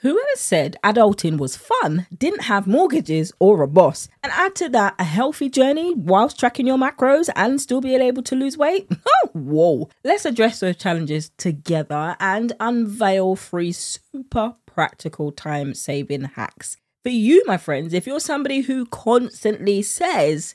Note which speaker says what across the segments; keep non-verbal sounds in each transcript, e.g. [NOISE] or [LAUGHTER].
Speaker 1: Whoever said adulting was fun didn't have mortgages or a boss. And add to that a healthy journey whilst tracking your macros and still being able to lose weight. [LAUGHS] Oh, whoa. Let's address those challenges together and unveil three super practical time saving hacks. For you, my friends, if you're somebody who constantly says,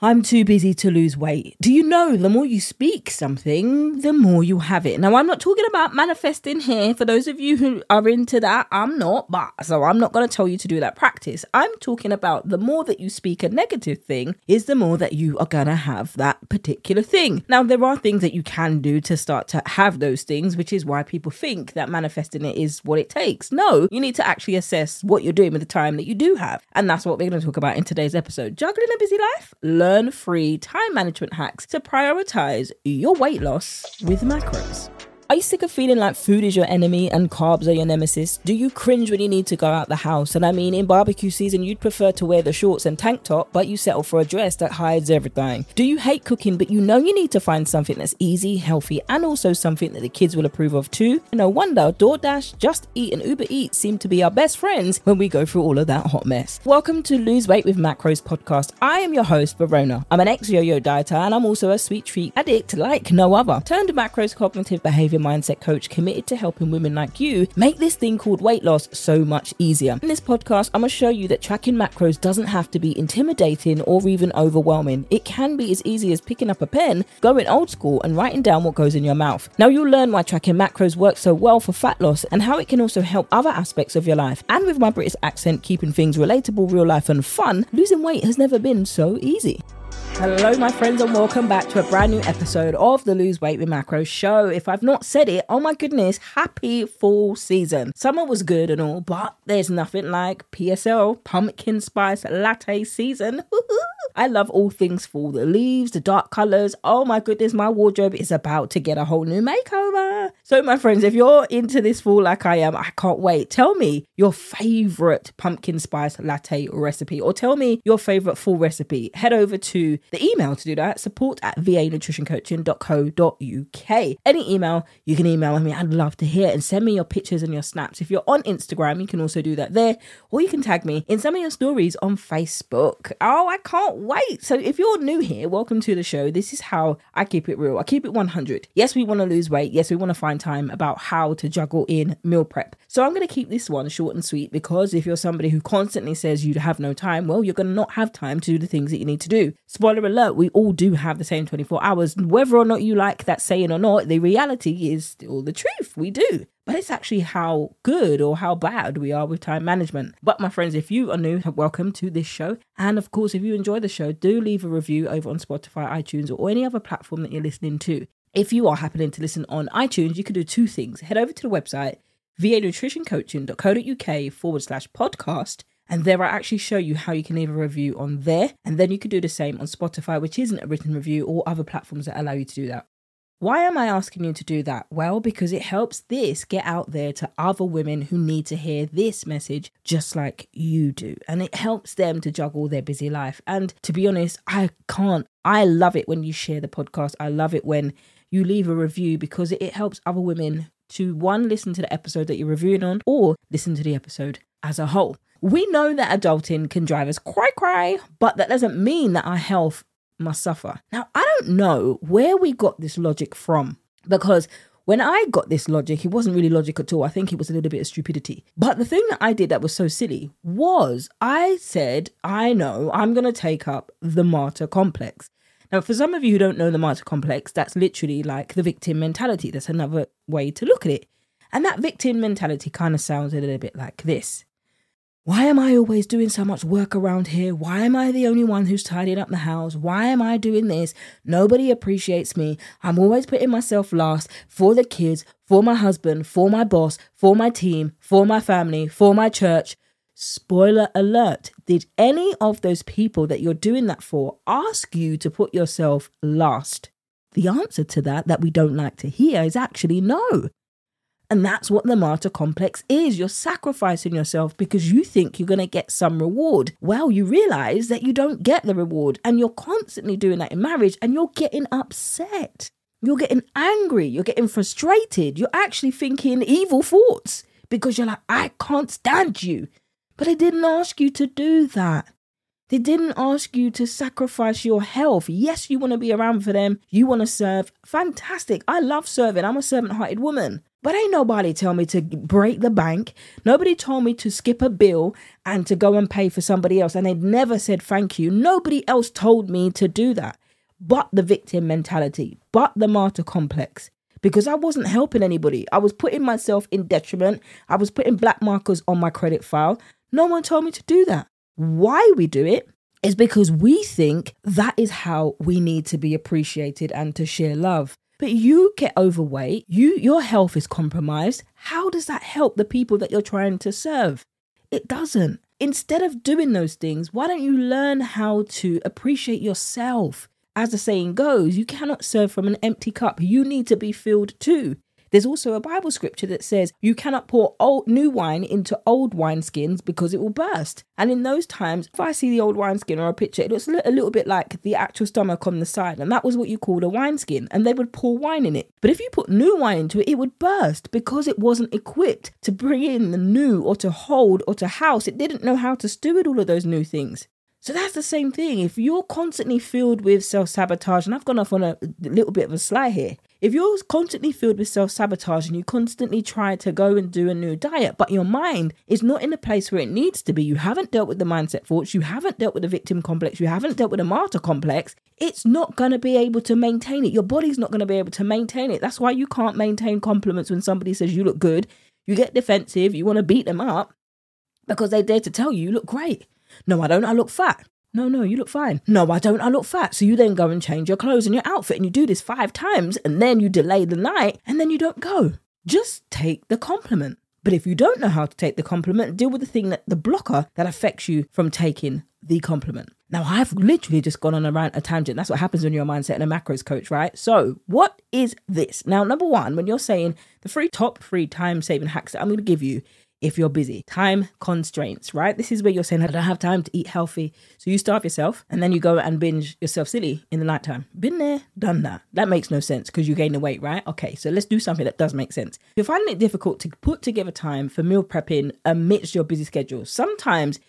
Speaker 1: I'm too busy to lose weight. Do you know the more you speak something, the more you have it? Now, I'm not talking about manifesting here. For those of you who are into that, I'm not, but so I'm not going to tell you to do that practice. I'm talking about the more that you speak a negative thing, is the more that you are going to have that particular thing. Now, there are things that you can do to start to have those things, which is why people think that manifesting it is what it takes. No, you need to actually assess what you're doing with the time that you do have. And that's what we're going to talk about in today's episode. Juggling a busy life? Learn free time management hacks to prioritize your weight loss with macros. Are you sick of feeling like food is your enemy and carbs are your nemesis? Do you cringe when you need to go out the house? And I mean, in barbecue season, you'd prefer to wear the shorts and tank top, but you settle for a dress that hides everything. Do you hate cooking, but you know you need to find something that's easy, healthy, and also something that the kids will approve of too? No wonder DoorDash, Just Eat, and Uber Eats seem to be our best friends when we go through all of that hot mess. Welcome to Lose Weight with Macros podcast. I am your host, Verona. I'm an ex yo yo dieter, and I'm also a sweet treat addict like no other. Turned macros cognitive behavior mindset coach committed to helping women like you make this thing called weight loss so much easier. In this podcast, I'm going to show you that tracking macros doesn't have to be intimidating or even overwhelming. It can be as easy as picking up a pen, going old school, and writing down what goes in your mouth. Now, you'll learn why tracking macros works so well for fat loss and how it can also help other aspects of your life. And with my British accent, keeping things relatable, real life, and fun, losing weight has never been so easy. Hello, my friends, and welcome back to a brand new episode of the Lose Weight with Macro show. If I've not said it, oh my goodness, happy fall season. Summer was good and all, but there's nothing like PSL pumpkin spice latte season. [LAUGHS] I love all things fall the leaves, the dark colors. Oh my goodness, my wardrobe is about to get a whole new makeover. So, my friends, if you're into this fall like I am, I can't wait. Tell me your favorite pumpkin spice latte recipe, or tell me your favorite fall recipe. Head over to the email to do that support at vanutritioncoaching.co.uk. Any email, you can email me. I'd love to hear and send me your pictures and your snaps. If you're on Instagram, you can also do that there, or you can tag me in some of your stories on Facebook. Oh, I can't wait. So, if you're new here, welcome to the show. This is how I keep it real. I keep it 100. Yes, we want to lose weight. Yes, we want to find time about how to juggle in meal prep. So, I'm going to keep this one short and sweet because if you're somebody who constantly says you have no time, well, you're going to not have time to do the things that you need to do. Spoiler alert, we all do have the same 24 hours. Whether or not you like that saying or not, the reality is still the truth. We do. But it's actually how good or how bad we are with time management. But my friends, if you are new, welcome to this show. And of course, if you enjoy the show, do leave a review over on Spotify, iTunes, or any other platform that you're listening to. If you are happening to listen on iTunes, you can do two things. Head over to the website, vanutritioncoaching.co.uk forward slash podcast and there I actually show you how you can leave a review on there. And then you can do the same on Spotify, which isn't a written review, or other platforms that allow you to do that. Why am I asking you to do that? Well, because it helps this get out there to other women who need to hear this message just like you do. And it helps them to juggle their busy life. And to be honest, I can't. I love it when you share the podcast. I love it when you leave a review because it helps other women to one, listen to the episode that you're reviewing on, or listen to the episode as a whole. We know that adulting can drive us cry cry, but that doesn't mean that our health must suffer. Now, I don't know where we got this logic from because when I got this logic, it wasn't really logic at all. I think it was a little bit of stupidity. But the thing that I did that was so silly was I said, I know I'm going to take up the martyr complex. Now, for some of you who don't know the martyr complex, that's literally like the victim mentality. That's another way to look at it. And that victim mentality kind of sounds a little bit like this why am I always doing so much work around here? Why am I the only one who's tidying up the house? Why am I doing this? Nobody appreciates me. I'm always putting myself last for the kids, for my husband, for my boss, for my team, for my family, for my church. Spoiler alert Did any of those people that you're doing that for ask you to put yourself last? The answer to that, that we don't like to hear, is actually no. And that's what the martyr complex is. You're sacrificing yourself because you think you're going to get some reward. Well, you realize that you don't get the reward, and you're constantly doing that in marriage, and you're getting upset. You're getting angry. You're getting frustrated. You're actually thinking evil thoughts because you're like, I can't stand you. But they didn't ask you to do that. They didn't ask you to sacrifice your health. Yes, you want to be around for them. You want to serve. Fantastic. I love serving. I'm a servant hearted woman. But ain't nobody tell me to break the bank. Nobody told me to skip a bill and to go and pay for somebody else. And they'd never said thank you. Nobody else told me to do that. But the victim mentality, but the martyr complex. Because I wasn't helping anybody. I was putting myself in detriment. I was putting black markers on my credit file. No one told me to do that. Why we do it is because we think that is how we need to be appreciated and to share love. But you get overweight, you your health is compromised. How does that help the people that you're trying to serve? It doesn't. Instead of doing those things, why don't you learn how to appreciate yourself? As the saying goes, you cannot serve from an empty cup. You need to be filled too. There's also a Bible scripture that says you cannot pour old new wine into old wineskins because it will burst. And in those times, if I see the old wineskin or a picture, it looks a little bit like the actual stomach on the side, and that was what you called a wineskin, and they would pour wine in it. But if you put new wine into it, it would burst because it wasn't equipped to bring in the new or to hold or to house. It didn't know how to steward all of those new things. So that's the same thing. If you're constantly filled with self sabotage, and I've gone off on a little bit of a slide here, if you're constantly filled with self sabotage and you constantly try to go and do a new diet, but your mind is not in a place where it needs to be, you haven't dealt with the mindset thoughts, you haven't dealt with the victim complex, you haven't dealt with the martyr complex, it's not going to be able to maintain it. Your body's not going to be able to maintain it. That's why you can't maintain compliments when somebody says you look good. You get defensive, you want to beat them up because they dare to tell you you look great. No, I don't, I look fat. No, no, you look fine. No, I don't. I look fat. So you then go and change your clothes and your outfit and you do this five times and then you delay the night and then you don't go. Just take the compliment. But if you don't know how to take the compliment, deal with the thing that the blocker that affects you from taking the compliment. Now, I've literally just gone on a rant, a tangent. That's what happens when you're a mindset and a macros coach, right? So, what is this? Now, number one, when you're saying the free top three time saving hacks that I'm going to give you if you're busy. Time constraints, right? This is where you're saying, I don't have time to eat healthy. So you starve yourself and then you go and binge yourself silly in the nighttime. Been there, done that. That makes no sense because you gain the weight, right? Okay, so let's do something that does make sense. If you're finding it difficult to put together time for meal prepping amidst your busy schedule, sometimes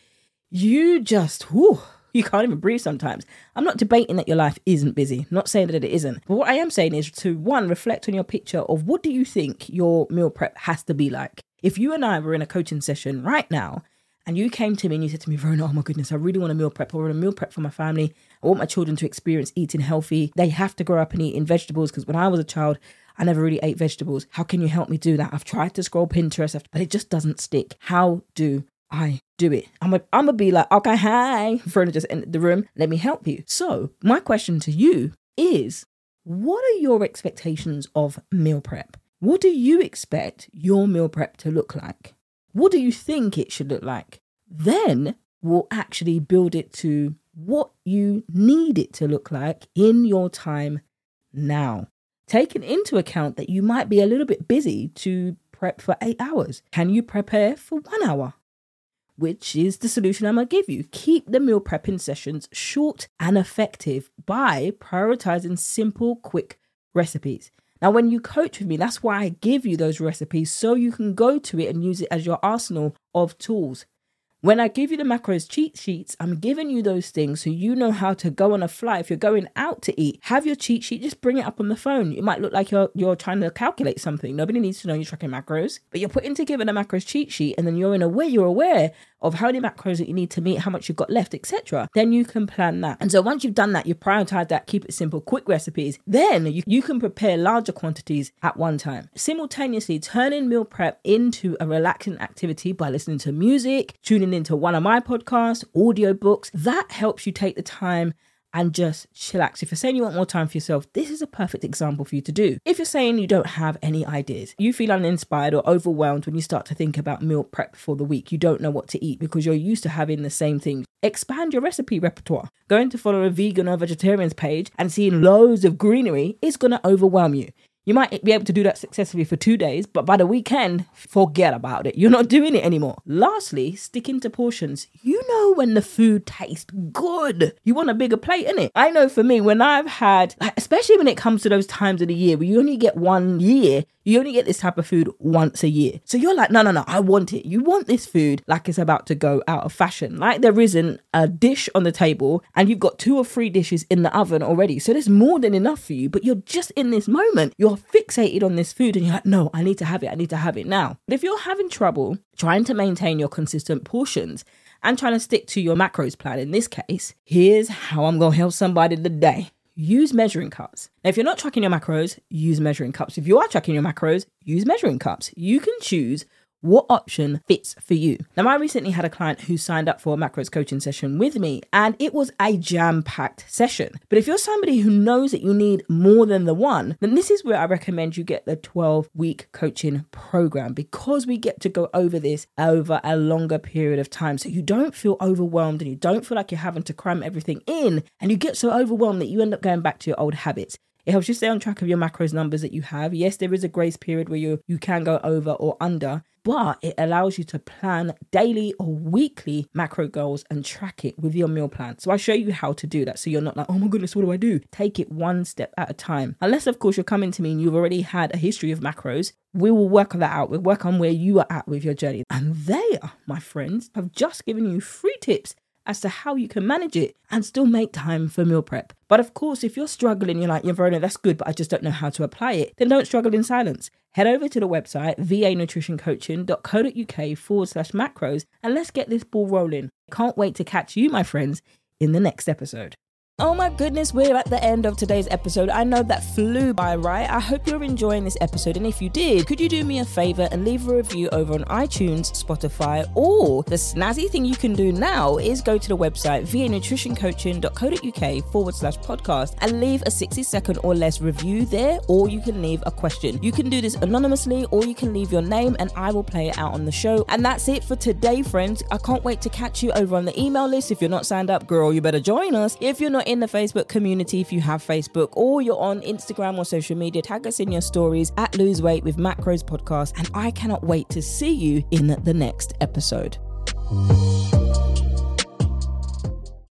Speaker 1: you just, whew, you can't even breathe sometimes. I'm not debating that your life isn't busy, not saying that it isn't. But what I am saying is to one, reflect on your picture of what do you think your meal prep has to be like? If you and I were in a coaching session right now and you came to me and you said to me, Verona, oh my goodness, I really want a meal prep. I want a meal prep for my family. I want my children to experience eating healthy. They have to grow up and eating vegetables because when I was a child, I never really ate vegetables. How can you help me do that? I've tried to scroll Pinterest, but it just doesn't stick. How do I do it? I'm gonna I'm be like, okay, hi. [LAUGHS] Verona just entered the room. Let me help you. So, my question to you is what are your expectations of meal prep? What do you expect your meal prep to look like? What do you think it should look like? Then we'll actually build it to what you need it to look like in your time now. Taking into account that you might be a little bit busy to prep for eight hours. Can you prepare for one hour? Which is the solution I'm to give you. Keep the meal prepping sessions short and effective by prioritizing simple, quick recipes. Now, when you coach with me, that's why I give you those recipes so you can go to it and use it as your arsenal of tools. When I give you the macros cheat sheets, I'm giving you those things so you know how to go on a fly. If you're going out to eat, have your cheat sheet, just bring it up on the phone. It might look like you're you're trying to calculate something. Nobody needs to know you're tracking macros, but you're putting together the macros cheat sheet and then you're in a way you're aware of how many macros that you need to meet, how much you've got left, etc. Then you can plan that. And so once you've done that, you prioritize that, keep it simple, quick recipes. Then you, you can prepare larger quantities at one time. Simultaneously, turning meal prep into a relaxing activity by listening to music, tuning into one of my podcasts, audiobooks. That helps you take the time and just chillax. If you're saying you want more time for yourself, this is a perfect example for you to do. If you're saying you don't have any ideas, you feel uninspired or overwhelmed when you start to think about meal prep for the week, you don't know what to eat because you're used to having the same thing. Expand your recipe repertoire. Going to follow a vegan or vegetarian's page and seeing loads of greenery is going to overwhelm you. You might be able to do that successfully for two days, but by the weekend, forget about it. You're not doing it anymore. Lastly, sticking to portions. You know when the food tastes good. You want a bigger plate, innit? I know for me, when I've had, especially when it comes to those times of the year where you only get one year, you only get this type of food once a year. So you're like, no, no, no, I want it. You want this food like it's about to go out of fashion. Like there isn't a dish on the table and you've got two or three dishes in the oven already. So there's more than enough for you, but you're just in this moment. You're fixated on this food and you're like, no, I need to have it. I need to have it now. But if you're having trouble trying to maintain your consistent portions, and trying to stick to your macros plan in this case, here's how I'm going to help somebody today use measuring cups. Now, if you're not tracking your macros, use measuring cups. If you are tracking your macros, use measuring cups. You can choose what option fits for you. Now, I recently had a client who signed up for a macros coaching session with me, and it was a jam packed session. But if you're somebody who knows that you need more than the one, then this is where I recommend you get the 12 week coaching program because we get to go over this over a longer period of time. So you don't feel overwhelmed and you don't feel like you're having to cram everything in, and you get so overwhelmed that you end up going back to your old habits. It helps you stay on track of your macros numbers that you have. Yes, there is a grace period where you you can go over or under, but it allows you to plan daily or weekly macro goals and track it with your meal plan. So I show you how to do that. So you're not like, oh my goodness, what do I do? Take it one step at a time. Unless, of course, you're coming to me and you've already had a history of macros, we will work that out. We'll work on where you are at with your journey. And they, my friends, have just given you three tips as to how you can manage it and still make time for meal prep. But of course, if you're struggling, you're like, yeah, Verona, that's good, but I just don't know how to apply it, then don't struggle in silence. Head over to the website, vanutritioncoaching.co.uk forward slash macros, and let's get this ball rolling. Can't wait to catch you, my friends, in the next episode. Oh my goodness, we're at the end of today's episode. I know that flew by, right? I hope you're enjoying this episode. And if you did, could you do me a favor and leave a review over on iTunes, Spotify, or the snazzy thing you can do now is go to the website vanutritioncoaching.co.uk forward slash podcast and leave a 60 second or less review there, or you can leave a question. You can do this anonymously, or you can leave your name and I will play it out on the show. And that's it for today, friends. I can't wait to catch you over on the email list. If you're not signed up, girl, you better join us. If you're not in the Facebook community if you have Facebook or you're on Instagram or social media. Tag us in your stories at Lose Weight with Macros Podcast. And I cannot wait to see you in the next episode.